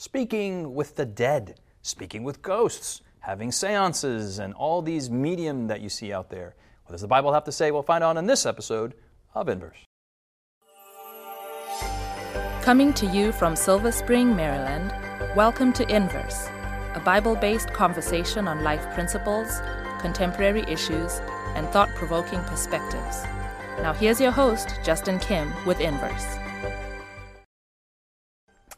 speaking with the dead, speaking with ghosts, having seances, and all these medium that you see out there. What does the Bible have to say? We'll find out in this episode of Inverse. Coming to you from Silver Spring, Maryland, welcome to Inverse, a Bible based conversation on life principles, contemporary issues, and thought provoking perspectives. Now, here's your host, Justin Kim, with Inverse.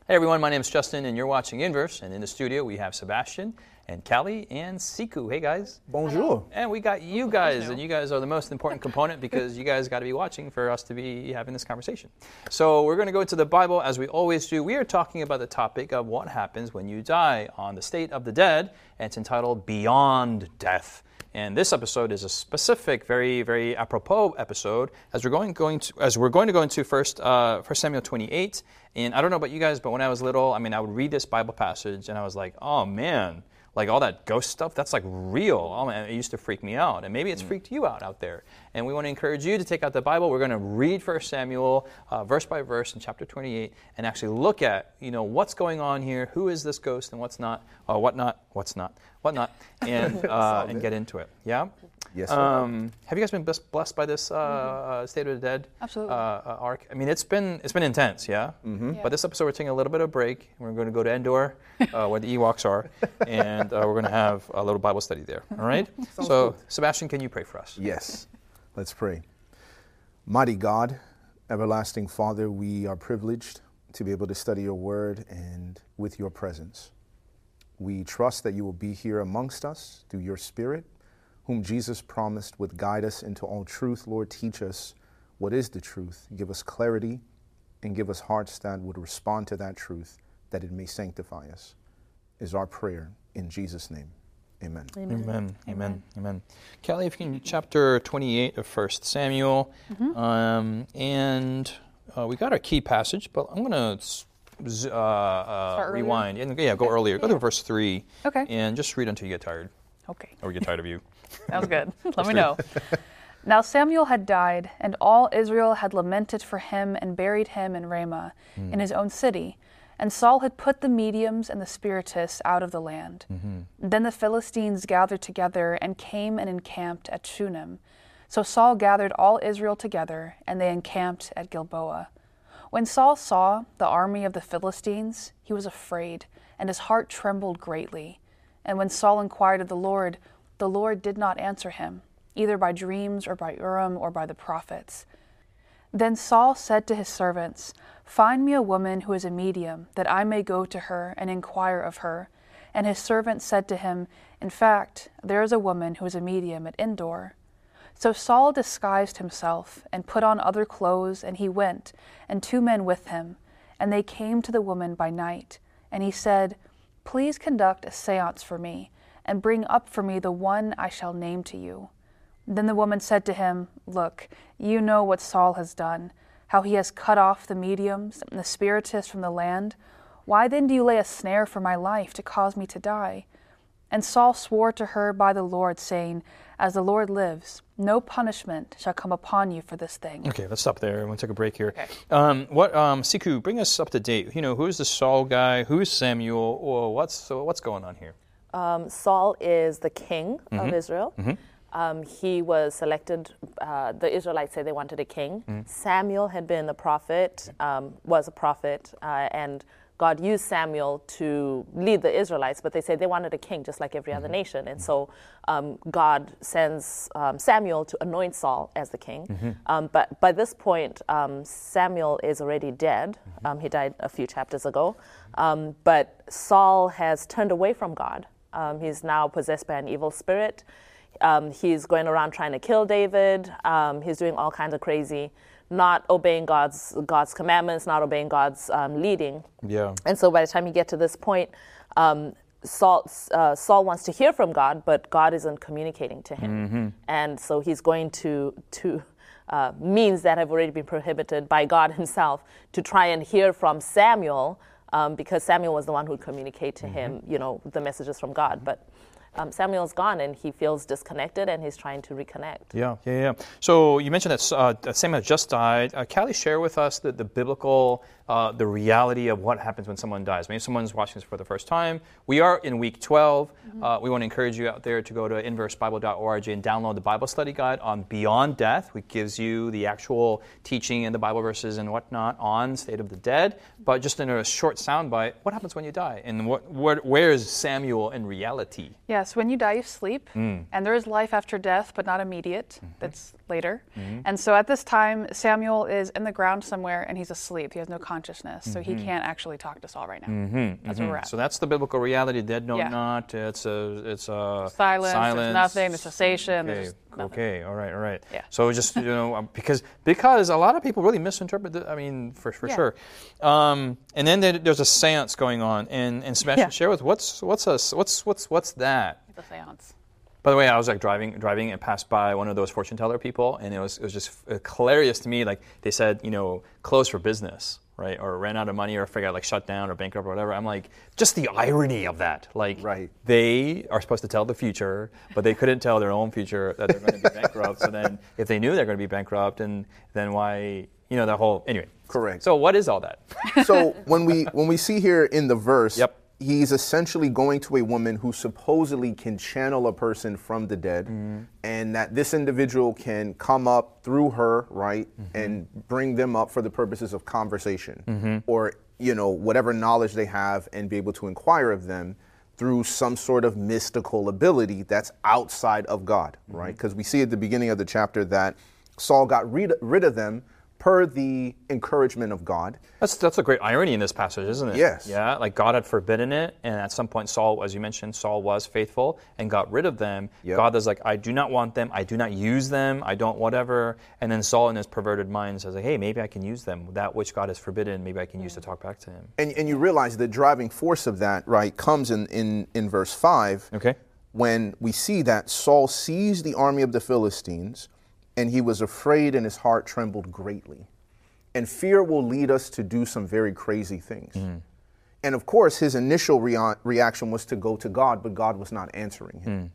Hey everyone, my name is Justin, and you're watching Inverse. And in the studio, we have Sebastien and Callie and Sikhu. Hey guys. Bonjour. And we got you guys, and you guys are the most important component because you guys got to be watching for us to be having this conversation. So we're going to go to the Bible as we always do. We are talking about the topic of what happens when you die on the state of the dead, and it's entitled Beyond Death. And this episode is a specific, very, very apropos episode as we're going, going to, as we're going to go into first, uh, First Samuel 28. And I don't know about you guys, but when I was little, I mean, I would read this Bible passage and I was like, oh man, like all that ghost stuff, that's like real. Oh man, it used to freak me out. And maybe it's freaked you out out there. And we want to encourage you to take out the Bible. We're going to read First Samuel uh, verse by verse in chapter 28 and actually look at, you know, what's going on here, who is this ghost and what's not, uh, what not, what's not, what not, and, uh, and get into it. Yeah? Yes, sir. Um, have you guys been blessed, blessed by this uh, uh, State of the Dead Absolutely. Uh, uh, arc? I mean, it's been it's been intense, yeah. Mm-hmm. But this episode, we're taking a little bit of a break. We're going to go to Endor, uh, where the Ewoks are, and uh, we're going to have a little Bible study there. All right. so, Sebastien, can you pray for us? Yes. Let's pray. Mighty God, everlasting Father, we are privileged to be able to study your word and with your presence. We trust that you will be here amongst us through your Spirit, whom Jesus promised would guide us into all truth. Lord, teach us what is the truth. Give us clarity and give us hearts that would respond to that truth, that it may sanctify us, is our prayer in Jesus' name. Amen. Amen. Amen. Amen. Callie, if you can, chapter 28 of 1 Samuel. Um, and uh, we got our key passage, but I'm going to uh, uh, rewind. And, yeah, go earlier. Go to verse 3. Okay. And just read until you get tired, Okay, or we get tired of you. sounds good. Let me know. Now Samuel had died, and all Israel had lamented for him and buried him in Ramah, in his own city. And Saul had put the mediums and the spiritists out of the land. Mm-hmm. Then the Philistines gathered together and came and encamped at Shunem. So Saul gathered all Israel together, and they encamped at Gilboa. When Saul saw the army of the Philistines, he was afraid, and his heart trembled greatly. And when Saul inquired of the Lord, the Lord did not answer him, either by dreams or by Urim or by the prophets. Then Saul said to his servants, Find me a woman who is a medium, that I may go to her and inquire of her. And his servants said to him, In fact, there is a woman who is a medium at Endor. So Saul disguised himself and put on other clothes, and he went, and two men with him. And they came to the woman by night. And he said, Please conduct a seance for me, and bring up for me the one I shall name to you. Then the woman said to him, Look, you know what Saul has done, how he has cut off the mediums and the spiritists from the land. Why then do you lay a snare for my life to cause me to die? And Saul swore to her by the Lord, saying, As the Lord lives, no punishment shall come upon you for this thing. Okay, let's stop there. I We'll take a break here. Um, what, um, Sikhu, bring us up to date. You know, who's the Saul guy? Who's Samuel? Or what's so what's going on here? Um, Saul is the king of Israel. Um, he was selected. Uh, the Israelites say they wanted a king. Samuel had been a prophet, um, was a prophet, uh, and God used Samuel to lead the Israelites. But they said they wanted a king, just like every other nation. And so um, God sends um, Samuel to anoint Saul as the king. Um, but by this point, um, Samuel is already dead. Um, he died a few chapters ago. Um, but Saul has turned away from God. Um, he's now possessed by an evil spirit. Um, he's going around trying to kill David. Um, he's doing all kinds of crazy, not obeying God's God's commandments, not obeying God's um, leading. Yeah. And so by the time you get to this point, um, Saul, uh, Saul wants to hear from God, but God isn't communicating to him. And so he's going to, to uh, means that have already been prohibited by God himself to try and hear from Samuel, um, because Samuel was the one who would communicate to him, you know, the messages from God. But um, Samuel's gone and he feels disconnected and he's trying to reconnect. Yeah, yeah, yeah. So you mentioned that, uh, that Samuel just died. Uh, Callie, share with us the, the biblical, uh, the reality of what happens when someone dies. Maybe someone's watching this for the first time. We are in week 12. Mm-hmm. Uh, we want to encourage you out there to go to inversebible.org and download the Bible study guide on Beyond Death, which gives you the actual teaching and the Bible verses and whatnot on state of the dead. But just in a short soundbite, what happens when you die? And what, what, where is Samuel in reality? Yes, when you die, you sleep, mm. and there is life after death, but not immediate. Mm-hmm. That's later. Mm-hmm. And so at this time, Samuel is in the ground somewhere, and he's asleep. He has no consciousness, mm-hmm. so he mm-hmm. can't actually talk to Saul right now. Mm-hmm. That's where we're mm-hmm. at. So that's the biblical reality. Dead, no, yeah. not. It's a, it's a silence. silence. There's nothing. There's cessation. Okay. There's okay. All right. All right. Yeah. So just you know um, because because a lot of people really misinterpret. The, I mean, for for yeah. sure. Um, and then there's a séance going on, and and Sebastien, yeah. share with what's what's a what's what's what's that? The séance. By the way, I was like driving, driving and passed by one of those fortune teller people, and it was it was just hilarious to me. Like they said, you know, closed for business, right, or ran out of money, or figured like shut down or bankrupt or whatever. I'm like, just the irony of that. Like, right. they are supposed to tell the future, but they couldn't tell their own future that they're going to be bankrupt. so then, if they knew they're going to be bankrupt, and then why, you know, the whole anyway. Correct. So what is all that? so when we when we see here in the verse, yep he's essentially going to a woman who supposedly can channel a person from the dead mm-hmm. and that this individual can come up through her right mm-hmm. and bring them up for the purposes of conversation mm-hmm. or you know whatever knowledge they have and be able to inquire of them through some sort of mystical ability that's outside of god mm-hmm. right because we see at the beginning of the chapter that saul got rid, rid of them per the encouragement of God. That's that's a great irony in this passage, isn't it? Yes. Yeah, like God had forbidden it, and at some point Saul, as you mentioned, Saul was faithful and got rid of them. Yep. God is like, I do not want them. I do not use them. I don't whatever. And then Saul, in his perverted mind, says, like, Hey, maybe I can use them. That which God has forbidden, maybe I can use to talk back to Him. And and you realize the driving force of that, right, comes in in in verse five. Okay. When we see that Saul sees the army of the Philistines and he was afraid and his heart trembled greatly. And fear will lead us to do some very crazy things. Mm. And of course, his initial rea- reaction was to go to God, but God was not answering him. Mm.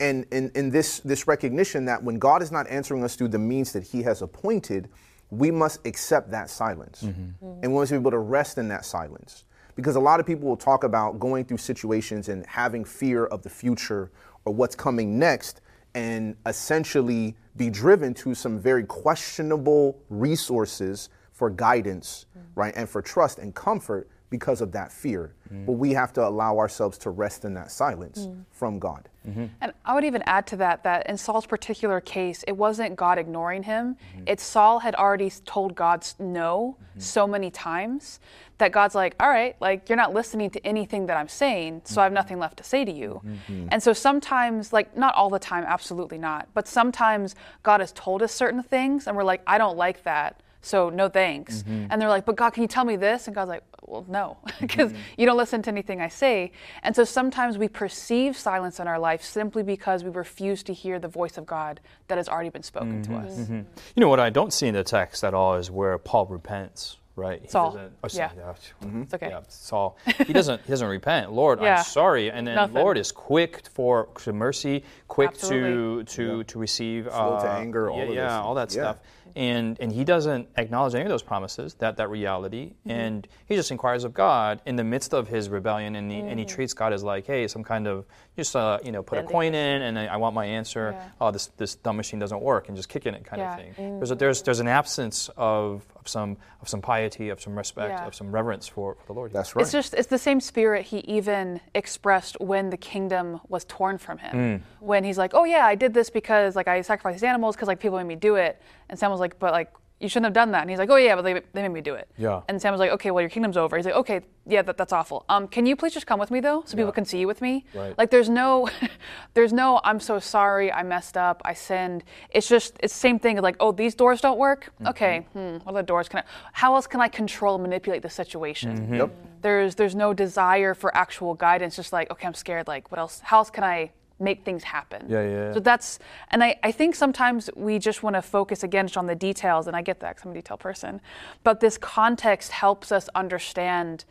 And in, in this, this recognition that when God is not answering us through the means that he has appointed, we must accept that silence. Mm-hmm. Mm. And we must be able to rest in that silence. Because a lot of people will talk about going through situations and having fear of the future or what's coming next and essentially be driven to some very questionable resources for guidance, mm. right, and for trust and comfort because of that fear. Mm. But we have to allow ourselves to rest in that silence mm. from God. Mm-hmm. And I would even add to that that in Saul's particular case, it wasn't God ignoring him. Mm-hmm. It's Saul had already told God no mm-hmm. so many times that God's like, all right, like you're not listening to anything that I'm saying, so I have mm-hmm. nothing left to say to you. Mm-hmm. And so sometimes, like not all the time, absolutely not, but sometimes God has told us certain things and we're like, I don't like that so no thanks. Mm-hmm. And they're like, but God, can you tell me this? And God's like, well, no, because mm-hmm. you don't listen to anything I say. And so sometimes we perceive silence in our life simply because we refuse to hear the voice of God that has already been spoken mm-hmm. to us. Mm-hmm. You know what I don't see in the text at all is where Paul repents. Right, he Saul. Oh, yeah. yeah. Mm-hmm. It's okay. Yeah, Saul. He doesn't. He doesn't repent. Lord, yeah. I'm sorry. And then Nothing. Lord is quick for to mercy, quick Absolutely. to to to receive. Slow uh, to anger. All yeah, yeah, all that stuff and and he doesn't acknowledge any of those promises that that reality mm-hmm. and he just inquires of god in the midst of his rebellion and he, mm-hmm. and he mm. treats god as like hey some kind of just uh, you know put Bending. a coin in and I, I want my answer yeah. oh this this dumb machine doesn't work and just kick in it kind yeah. of thing mm-hmm. there's a, there's there's an absence of, of some of some piety of some respect yeah. of some reverence for, for the lord that's right it's just it's the same spirit he even expressed when the kingdom was torn from him mm. when he's like oh yeah i did this because like i sacrificed animals because like people made me do it and Sam was like, but like, you shouldn't have done that. And he's like, oh yeah, but they, they made me do it. Yeah. And Sam was like, okay, well your kingdom's over. He's like, okay, yeah, that, that's awful. Um, can you please just come with me though, so yeah. people can see you with me? Right. Like there's no, there's no, I'm so sorry, I messed up, I sinned. It's just, it's the same thing. Like, oh, these doors don't work. Mm-hmm. Okay, hmm, what other doors can I? How else can I control, manipulate the situation? Mm-hmm. Yep. There's, there's no desire for actual guidance. Just like, okay, I'm scared. Like, what else? How else can I make things happen. Yeah, yeah. yeah. So that's, and I, I think sometimes we just want to focus again just on the details, and I get that because I'm a detail person. But this context helps us understand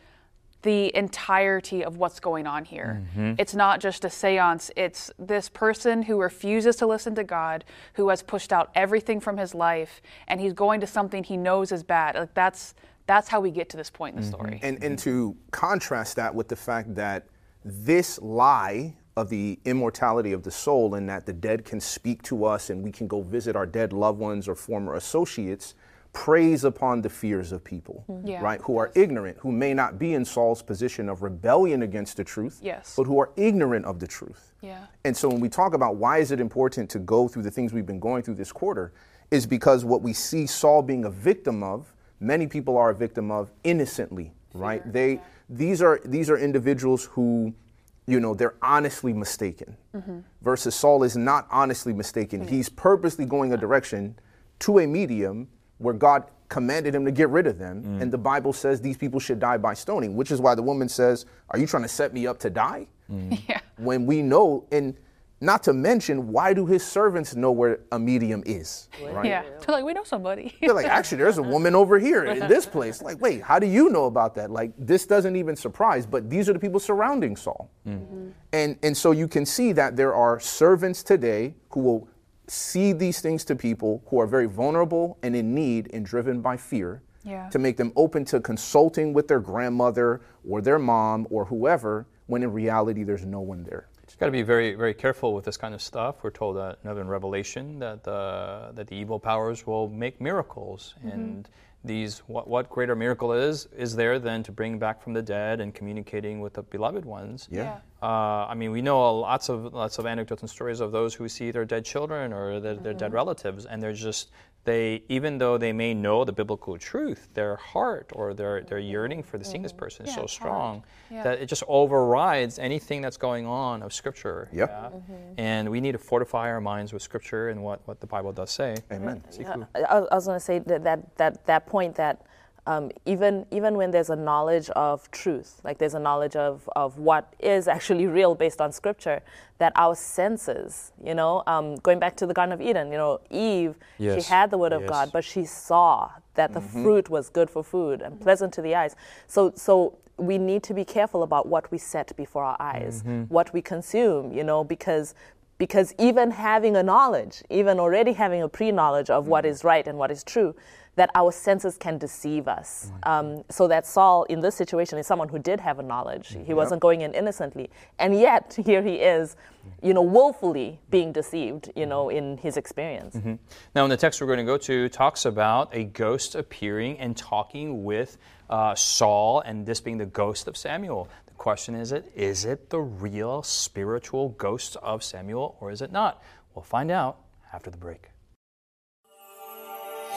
the entirety of what's going on here. Mm-hmm. It's not just a seance, it's this person who refuses to listen to God, who has pushed out everything from his life, and he's going to something he knows is bad. Like that's that's how we get to this point in the mm-hmm. story. And and to contrast that with the fact that this lie of the immortality of the soul and that the dead can speak to us and we can go visit our dead loved ones or former associates preys upon the fears of people, mm-hmm. yeah. right? Who are ignorant, who may not be in Saul's position of rebellion against the truth, yes. but who are ignorant of the truth. Yeah. And so when we talk about why is it important to go through the things we've been going through this quarter, is because what we see Saul being a victim of, many people are a victim of innocently, right? Fear. They yeah. these are these are individuals who you know, they're honestly mistaken. Mm-hmm. Versus Saul is not honestly mistaken. Mm-hmm. He's purposely going a direction to a medium where God commanded him to get rid of them. Mm. And the Bible says these people should die by stoning, which is why the woman says, Are you trying to set me up to die? Mm. Yeah. When we know, and not to mention, why do his servants know where a medium is? Right? Yeah. They're like, we know somebody. They're like, actually, there's a woman over here in this place. Like, wait, how do you know about that? Like, this doesn't even surprise, but these are the people surrounding Saul. Mm-hmm. And, and so you can see that there are servants today who will see these things to people who are very vulnerable and in need and driven by fear yeah. to make them open to consulting with their grandmother or their mom or whoever when in reality there's no one there. You've got to be very, very careful with this kind of stuff. We're told that in Revelation that the, that the evil powers will make miracles. Mm-hmm. And these, what, what greater miracle is, is there than to bring back from the dead and communicating with the beloved ones? Yeah. Uh, I mean, we know lots of lots of anecdotes and stories of those who see their dead children or their, their mm-hmm. dead relatives, and they're just they even though they may know the biblical truth, their heart or their, their yearning for the seeing this person is so strong yeah. that it just overrides anything that's going on of Scripture. Yep. Yeah? Mm-hmm. And we need to fortify our minds with Scripture and what, what the Bible does say. Amen. I, I was going to say that, that, that, that point that um, even even when there's a knowledge of truth, like there's a knowledge of, of what is actually real based on scripture, that our senses, you know, um, going back to the Garden of Eden, you know, Eve, yes. she had the word of yes. God, but she saw that the mm-hmm. fruit was good for food and pleasant to the eyes. So so we need to be careful about what we set before our eyes, mm-hmm. what we consume, you know, because because even having a knowledge, even already having a pre knowledge of mm-hmm. what is right and what is true, that our senses can deceive us. Um, so that Saul, in this situation, is someone who did have a knowledge. He yep. wasn't going in innocently, and yet here he is, you know, woefully being deceived, you know, in his experience. Mm-hmm. Now, in the text we're going to go to, talks about a ghost appearing and talking with uh, Saul, and this being the ghost of Samuel. The question is, it is it the real spiritual ghost of Samuel, or is it not? We'll find out after the break.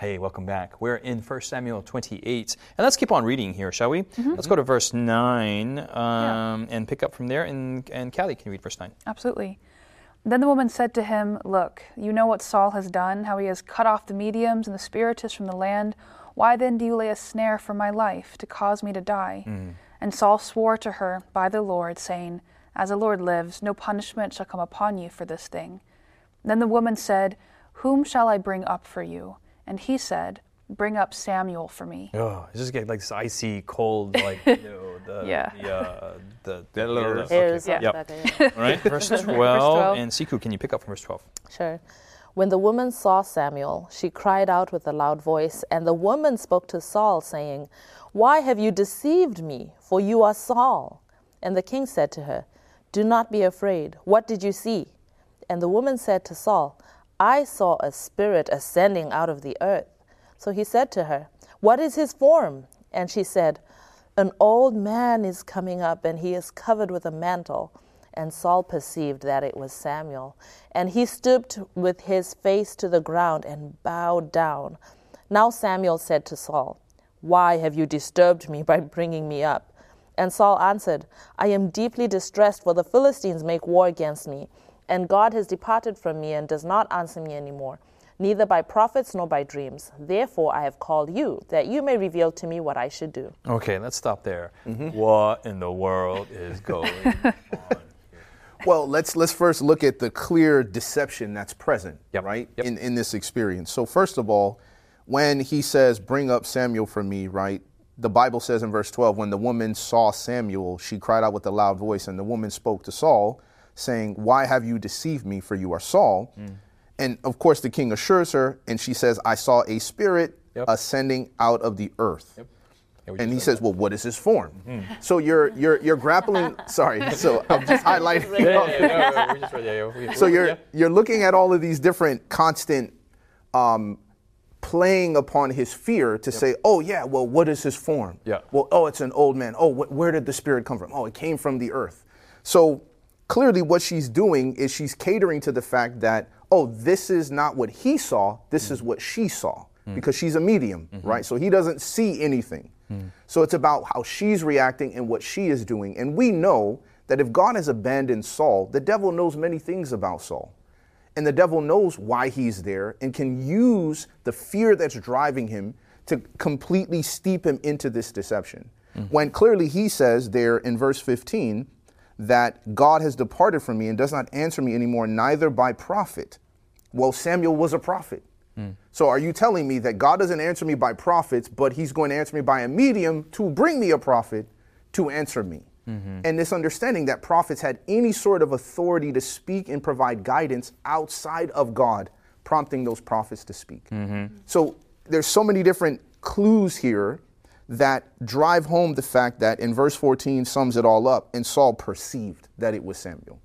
Hey, welcome back. We're in 1 Samuel 28. And let's keep on reading here, shall we? Mm-hmm. Let's go to verse 9 um, yeah. and pick up from there. And, and Callie, can you read verse 9? Absolutely. Then the woman said to him, Look, you know what Saul has done, how he has cut off the mediums and the spiritists from the land. Why then do you lay a snare for my life to cause me to die? Mm. And Saul swore to her by the Lord, saying, As the Lord lives, no punishment shall come upon you for this thing. Then the woman said, Whom shall I bring up for you? And he said, Bring up Samuel for me. Oh, it's just getting like this icy cold, like, you know, the, yeah. the, uh, the, the, the hairs. Okay. Yeah. Yep. All right, verse 12. verse 12. And Sikhu, can you pick up from verse 12? Sure. When the woman saw Samuel, she cried out with a loud voice, and the woman spoke to Saul, saying, Why have you deceived me? For you are Saul. And the king said to her, Do not be afraid. What did you see? And the woman said to Saul, I saw a spirit ascending out of the earth. So he said to her, What is his form? And she said, An old man is coming up, and he is covered with a mantle. And Saul perceived that it was Samuel. And he stooped with his face to the ground and bowed down. Now Samuel said to Saul, Why have you disturbed me by bringing me up? And Saul answered, I am deeply distressed, for the Philistines make war against me, and God has departed from me and does not answer me any more, neither by prophets nor by dreams. Therefore I have called you, that you may reveal to me what I should do. Okay, let's stop there. Mm-hmm. What in the world is going on? Well, let's let's first look at the clear deception that's present, Yep, right, yep. in in this experience. So first of all, when he says, "Bring up Samuel for me," right? The Bible says in verse 12, when the woman saw Samuel, she cried out with a loud voice, and the woman spoke to Saul, saying, "Why have you deceived me? For you are Saul." Mm. And of course, the king assures her, and she says, "I saw a spirit Yep. ascending out of the earth." Yeah, we And he said says, "Well, what is his form?" So you're you're you're grappling. sorry, so I'm just highlighting. Yeah, yeah, yeah, no, no, just yeah, yeah, So you're yeah. you're looking at all of these different constant um, playing upon his fear to say, oh yeah, well, what is his form? Yeah. Well, oh, it's an old man. Oh, wh- where did the spirit come from? Oh, it came from the earth. So clearly, what she's doing is she's catering to the fact that oh, this is not what he saw. This is mm. what she saw mm. because she's a medium, mm-hmm. right? So he doesn't see anything. Mm. So it's about how she's reacting and what she is doing. And we know that if God has abandoned Saul, the devil knows many things about Saul. And the devil knows why he's there and can use the fear that's driving him to completely steep him into this deception. When clearly he says there in verse 15 that God has departed from me and does not answer me anymore, neither by prophet. Well, Samuel was a prophet. Hmm. So are you telling me that God doesn't answer me by prophets, but he's going to answer me by a medium to bring me a prophet to answer me? Mm-hmm. And this understanding that prophets had any sort of authority to speak and provide guidance outside of God, prompting those prophets to speak. Mm-hmm. So there's so many different clues here that drive home the fact that in verse 14 sums it all up, and Saul perceived that it was Samuel.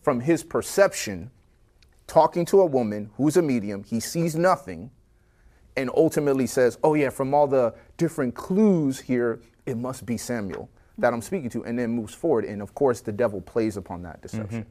From his perception, talking to a woman who's a medium, he sees nothing, and ultimately says, Oh, yeah, from all the different clues here, it must be Samuel that I'm speaking to, and then moves forward. And of course, the devil plays upon that deception.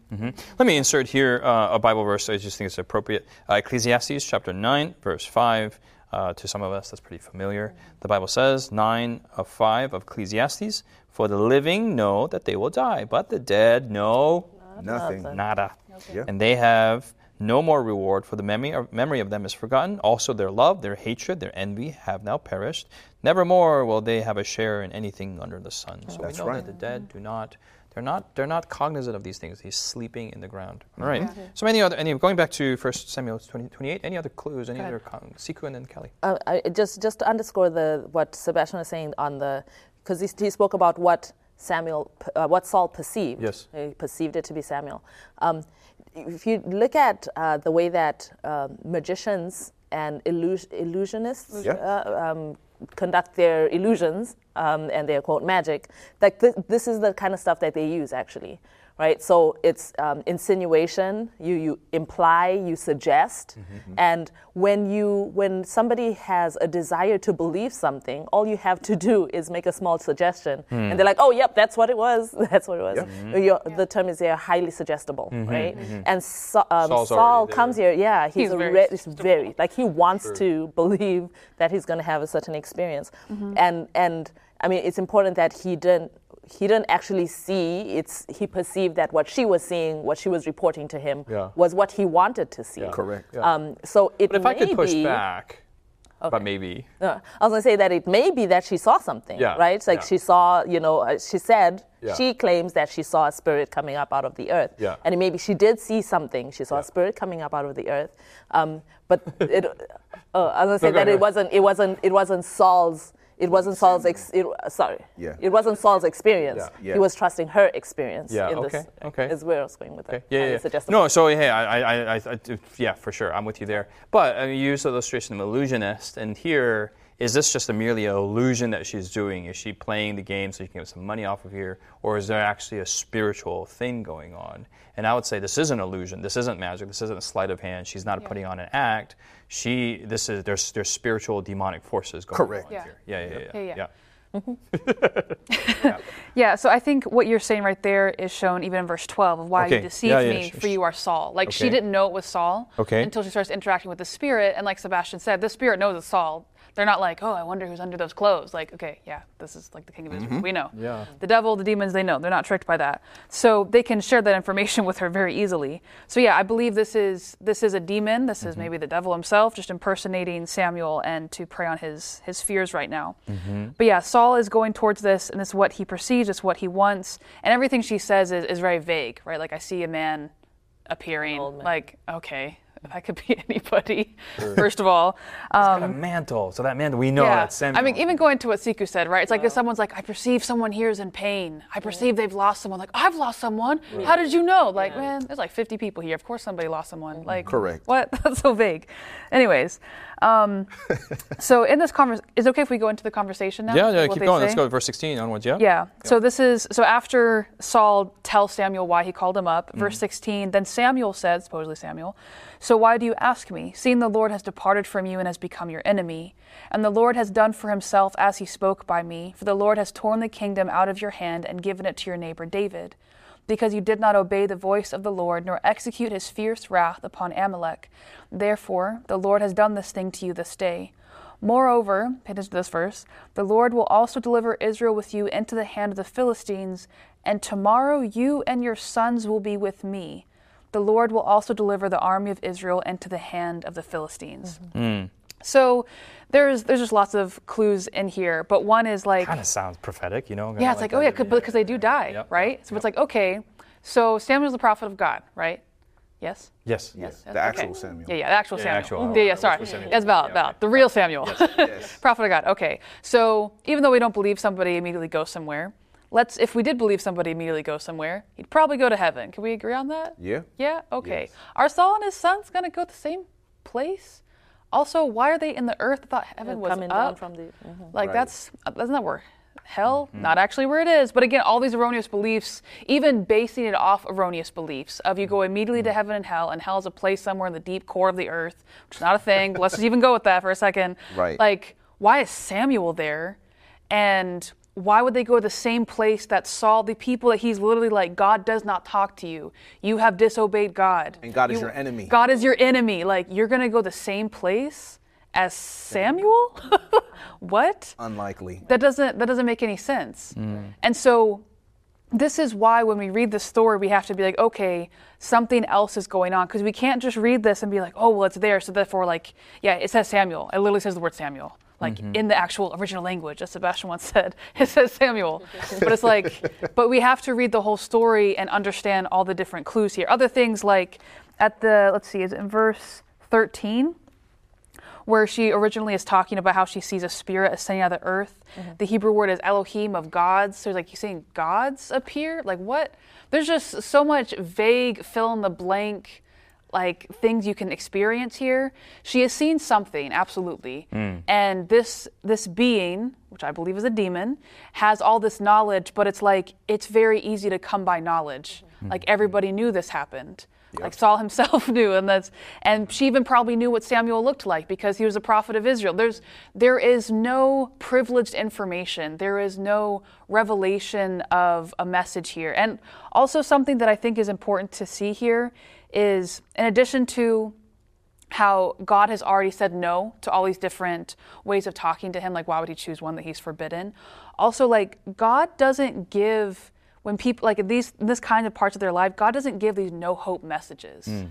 Let me insert here uh, a Bible verse. I just think it's appropriate. Uh, Ecclesiastes chapter 9, verse 5. Uh, to some of us, that's pretty familiar. The Bible says, 9 of 5 of Ecclesiastes, For the living know that they will die, but the dead know Nothing. nada. Yeah. And they have no more reward, for the memory of, memory of them is forgotten. Also, their love, their hatred, their envy have now perished. Nevermore will they have a share in anything under the sun. So That's we know right. that the dead do not. They're not. They're not cognizant of these things. He's sleeping in the ground. All right. So any other? Any going back to First Samuel 20, 28, Any other clues? Any other? Con- Sikhu and then Callie. Uh, I, just just to underscore the what Sebastien was saying on the because he, he spoke about what Samuel uh, what Saul perceived. Yes. he perceived it to be Samuel. Um, if you look at uh, the way that um magicians and illus- illusionists Yeah. uh, um, conduct their illusions um, and their quote magic, like th- this is the kind of stuff that they use actually, right? So it's um, insinuation. You you imply, you suggest, and when you when somebody has a desire to believe something, all you have to do is make a small suggestion, and they're like, oh, yep, that's what it was. That's what it was. You're- The term is they're highly suggestible, right? And so, um, Saul already there. comes here, yeah, he's, He's a very re- very like he wants to believe that he's going to have a certain experience mm-hmm. and and i mean it's important that he didn't he didn't actually see it's he perceived that what she was seeing what she was reporting to him Yeah. was what he wanted to see Correct. um, so it But if I may could push be, back, but maybe. uh, I was going to say that it may be that she saw something, Yeah, right? Like yeah. she saw, you know, uh, she said, Yeah. she claims that she saw a spirit coming up out of the earth. Yeah. And maybe she did see something. She saw a spirit coming up out of the earth. Um, but it, uh, I was going to say go that ahead. it wasn't, it wasn't, it wasn't Saul's. It wasn't Saul's. Ex- it, uh, sorry. Yeah. It wasn't Saul's experience. Yeah. Yeah. He was trusting her experience. Yeah, In okay, this, okay. Is where I was going with that. Okay. Yeah, yeah, yeah. No, so hey, I, I, I, I, I- yeah, for sure, I'm with you there. But I mean, you use the illustration of illusionist, and here, is this just a merely an illusion that she's doing? Is she playing the game so she can get some money off of here, or is there actually a spiritual thing going on? And I would say this isn't illusion. This isn't magic. This isn't a sleight of hand. She's not putting on an act. She, this is there's there's spiritual demonic forces going Correct. on Yeah. here. Yeah, yeah, yeah, Yeah, yeah. yeah. Yeah, so I think what you're saying right there is shown even in verse 12 of why Okay, you deceived yeah, yeah, me, sh- for you are Saul. Like she didn't know it was Saul Okay. until she starts interacting with the Spirit. And like Sebastien said, the Spirit knows it's Saul. They're not like, oh, I wonder who's under those clothes. Like, okay, yeah, this is like the king of Israel. Mm-hmm. We know. Yeah. The devil, the demons, they know. They're not tricked by that. So they can share that information with her very easily. So yeah, I believe this is this is a demon. This is mm-hmm. maybe the devil himself just impersonating Samuel and to prey on his his fears right now. Mm-hmm. But yeah, Saul is going towards this, and it's what he perceives, it's what he wants, and everything she says is, is very vague, right? Like I see a man appearing, like okay, that could be anybody. First of all, um, a mantle. So that mantle, we know that's Samuel. I mean, even going to what Sikhu said, right? It's like if someone's like, I perceive someone here is in pain. I perceive they've lost someone. Like, I've lost someone. How did you know? Like, man, there's like 50 people here. Of course somebody lost someone. Like, Correct. What? That's so vague. Anyways, um, so in this conversation, is it okay if we go into the conversation now? yeah, yeah, keep going. Let's go to verse 16 onwards, yeah? Yeah. So this is so after Saul tells Samuel why he called him up, Mm-hmm. verse 16, then Samuel said, supposedly Samuel, So why do you ask me, seeing the Lord has departed from you and has become your enemy? And the Lord has done for himself as he spoke by me, for the Lord has torn the kingdom out of your hand and given it to your neighbor David. Because you did not obey the voice of the Lord, nor execute his fierce wrath upon Amalek. Therefore, the Lord has done this thing to you this day. Moreover, pay attention to this verse, the Lord will also deliver Israel with you into the hand of the Philistines, and tomorrow you and your sons will be with me. The Lord will also deliver the army of Israel into the hand of the Philistines. Hmm. So there's there's just lots of clues in here, but one is like Kind of sounds prophetic, you know? yeah, it's like, oh yeah, that. because they do die, Yep, right? So yep. it's like okay, so Samuel's the prophet of God, right? Yes. Yes. Yes. The actual. Samuel. Yeah, yeah, the actual Yeah, Samuel. actual, yeah, uh, yeah, sorry. what's the Samuel? That's Val, Yeah, okay. the real Samuel. Yes. prophet of God. Okay. So even though we don't believe somebody immediately goes somewhere, let's if we did believe somebody immediately goes somewhere, he'd probably go to heaven. Can we agree on that? Yeah. Yeah? Okay. Yes. Are Saul and his sons gonna go to the same place? Also, why are they in the earth? I thought heaven was coming up. down from the. mhm. Like Right. that's that's not where hell, mm-hmm. not actually where it is. But again, all these erroneous beliefs, even basing it off erroneous beliefs of you go mm-hmm. immediately to mm-hmm. heaven and hell, and hell is a place somewhere in the deep core of the earth, which is not a thing. let's just even go with that for a second. Right. Like, why is Samuel there? And why would they go to the same place that Saul, the people that he's literally like, God does not talk to you. You have disobeyed God. And God is your enemy. God is your enemy. Like, you're going to go the same place as Samuel? what? Unlikely. That doesn't that doesn't make any sense. Hmm. And so this is why when we read the story we have to be like, okay, something else is going on because we can't just read this and be like, oh, well, it's there, so therefore, like, yeah, it says Samuel. It literally says the word Samuel, like mm-hmm. in the actual original language, as Sebastien once said. It says Samuel, but it's like, but we have to read the whole story and understand all the different clues here. Other things like at the let's see, is it in verse thirteen? where she originally is talking about how she sees a spirit ascending out of the earth. Mm-hmm. The Hebrew word is Elohim of gods. So it's like you're saying gods appear? Like what? There's just so much vague fill in the blank like things you can experience here. She has seen something, absolutely. Hmm. And this this being, which I believe is a demon, has all this knowledge, but it's like it's very easy to come by knowledge. Hmm. Like everybody knew this happened. Like Saul himself knew, and that's and she even probably knew what Samuel looked like because he was a prophet of Israel. There's there is no privileged information. There is no revelation of a message here. And also something that I think is important to see here is in addition to how God has already said no to all these different ways of talking to him. Like, why would he choose one that he's forbidden? Also, like, God doesn't give, when people, like, in these, in this kind of parts of their life, God doesn't give these no hope messages. Hmm.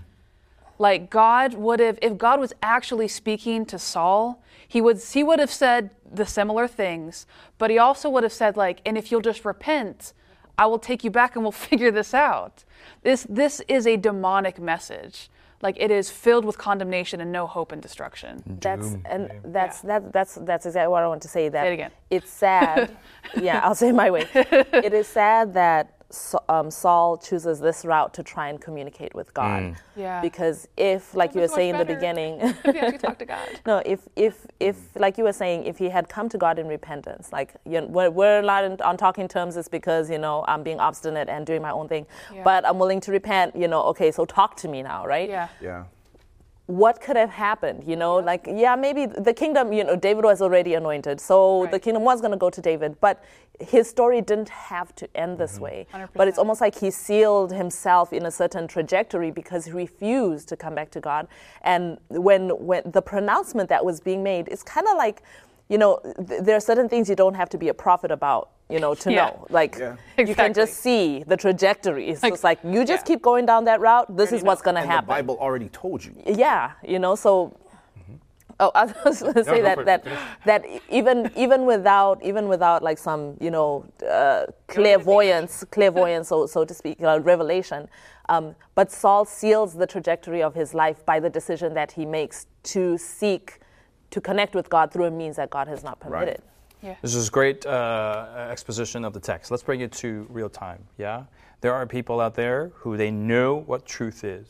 Like, God would have, if God was actually speaking to Saul, he would, he would have said the similar things, but he also would have said, like, and if you'll just repent, I will take you back and we'll figure this out. This, this is a demonic message. Like it is filled with condemnation and no hope and destruction. That's and that's that that's that's exactly what I want to say. That Say it again. it's sad. yeah, I'll say it my way. It is sad that Sa- um, Saul chooses this route to try and communicate with God. Yeah. Because if, like you were saying in the beginning, If you actually talk to God. no, if if if like you were saying, if he had come to God in repentance, like you know, we're, we're not in, on talking terms, it's because you know I'm being obstinate and doing my own thing, Yeah. but I'm willing to repent. You know, okay, so talk to me now, right? Yeah. Yeah. What could have happened you know? Like yeah maybe the kingdom you know david was already anointed so Right. the kingdom was going to go to david but his story didn't have to end this mm-hmm. way. But it's 100%. almost like he sealed himself in a certain trajectory because he refused to come back to god. And when when the pronouncement that was being made is kind of like you know th- there are certain things you don't have to be a prophet about you know to Yeah. know like Yeah. you can just see the trajectory it's Like- just like you just yeah. keep going down that route this is what's going to happen the Bible already told you. yeah you know so oh i was going to say go for that it. that that even even without even without like some you know uh, clairvoyance clairvoyance so so to speak uh, revelation um, but saul seals the trajectory of his life by the decision that he makes to seek to connect with god through a means that god has not permitted Right. This is great uh, exposition of the text. Let's bring it to real time. Yeah, there are people out there who they know what truth is,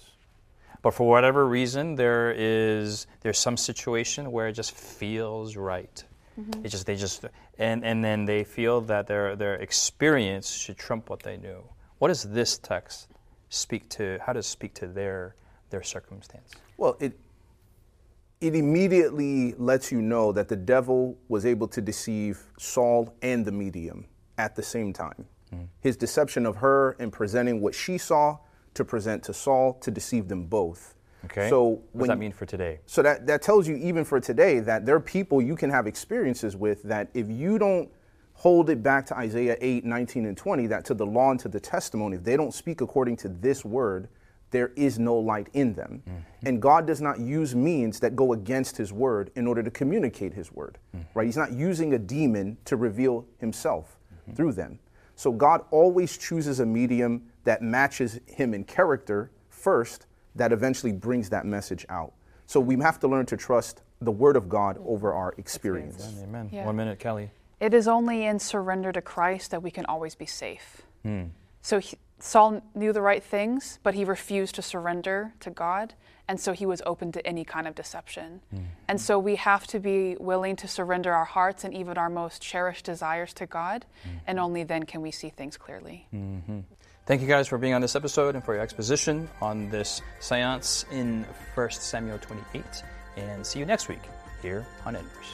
but for whatever reason, there is there's some situation where it just feels right. It just they just and and then they feel that their their experience should trump what they knew. What does this text speak to? How does it speak to their their circumstance? Well, it it immediately lets you know that the devil was able to deceive Saul and the medium at the same time. His deception of her and presenting what she saw to present to Saul to deceive them both. Okay. So what does when that mean for today? So that, that tells you, even for today, that there are people you can have experiences with that if you don't hold it back to Isaiah 8, 19, and 20, that to the law and to the testimony, if they don't speak according to this word, there is no light in them. Mm-hmm. And God does not use means that go against his word in order to communicate his word, mm-hmm. right? He's not using a demon to reveal himself mm-hmm. through them. So God always chooses a medium that matches him in character first, that eventually brings that message out. So we have to learn to trust the word of God over our experience. Amen. Yeah. One minute, Callie. It is only in surrender to Christ that we can always be safe. Hmm. So he, Saul knew the right things, but he refused to surrender to God, and so he was open to any kind of deception. Hmm. And so we have to be willing to surrender our hearts and even our most cherished desires to God, Hmm. and only then can we see things clearly. Thank you guys for being on this episode and for your exposition on this seance in 1 Samuel 28. And see you next week here on Inverse.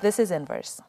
this is Inverse.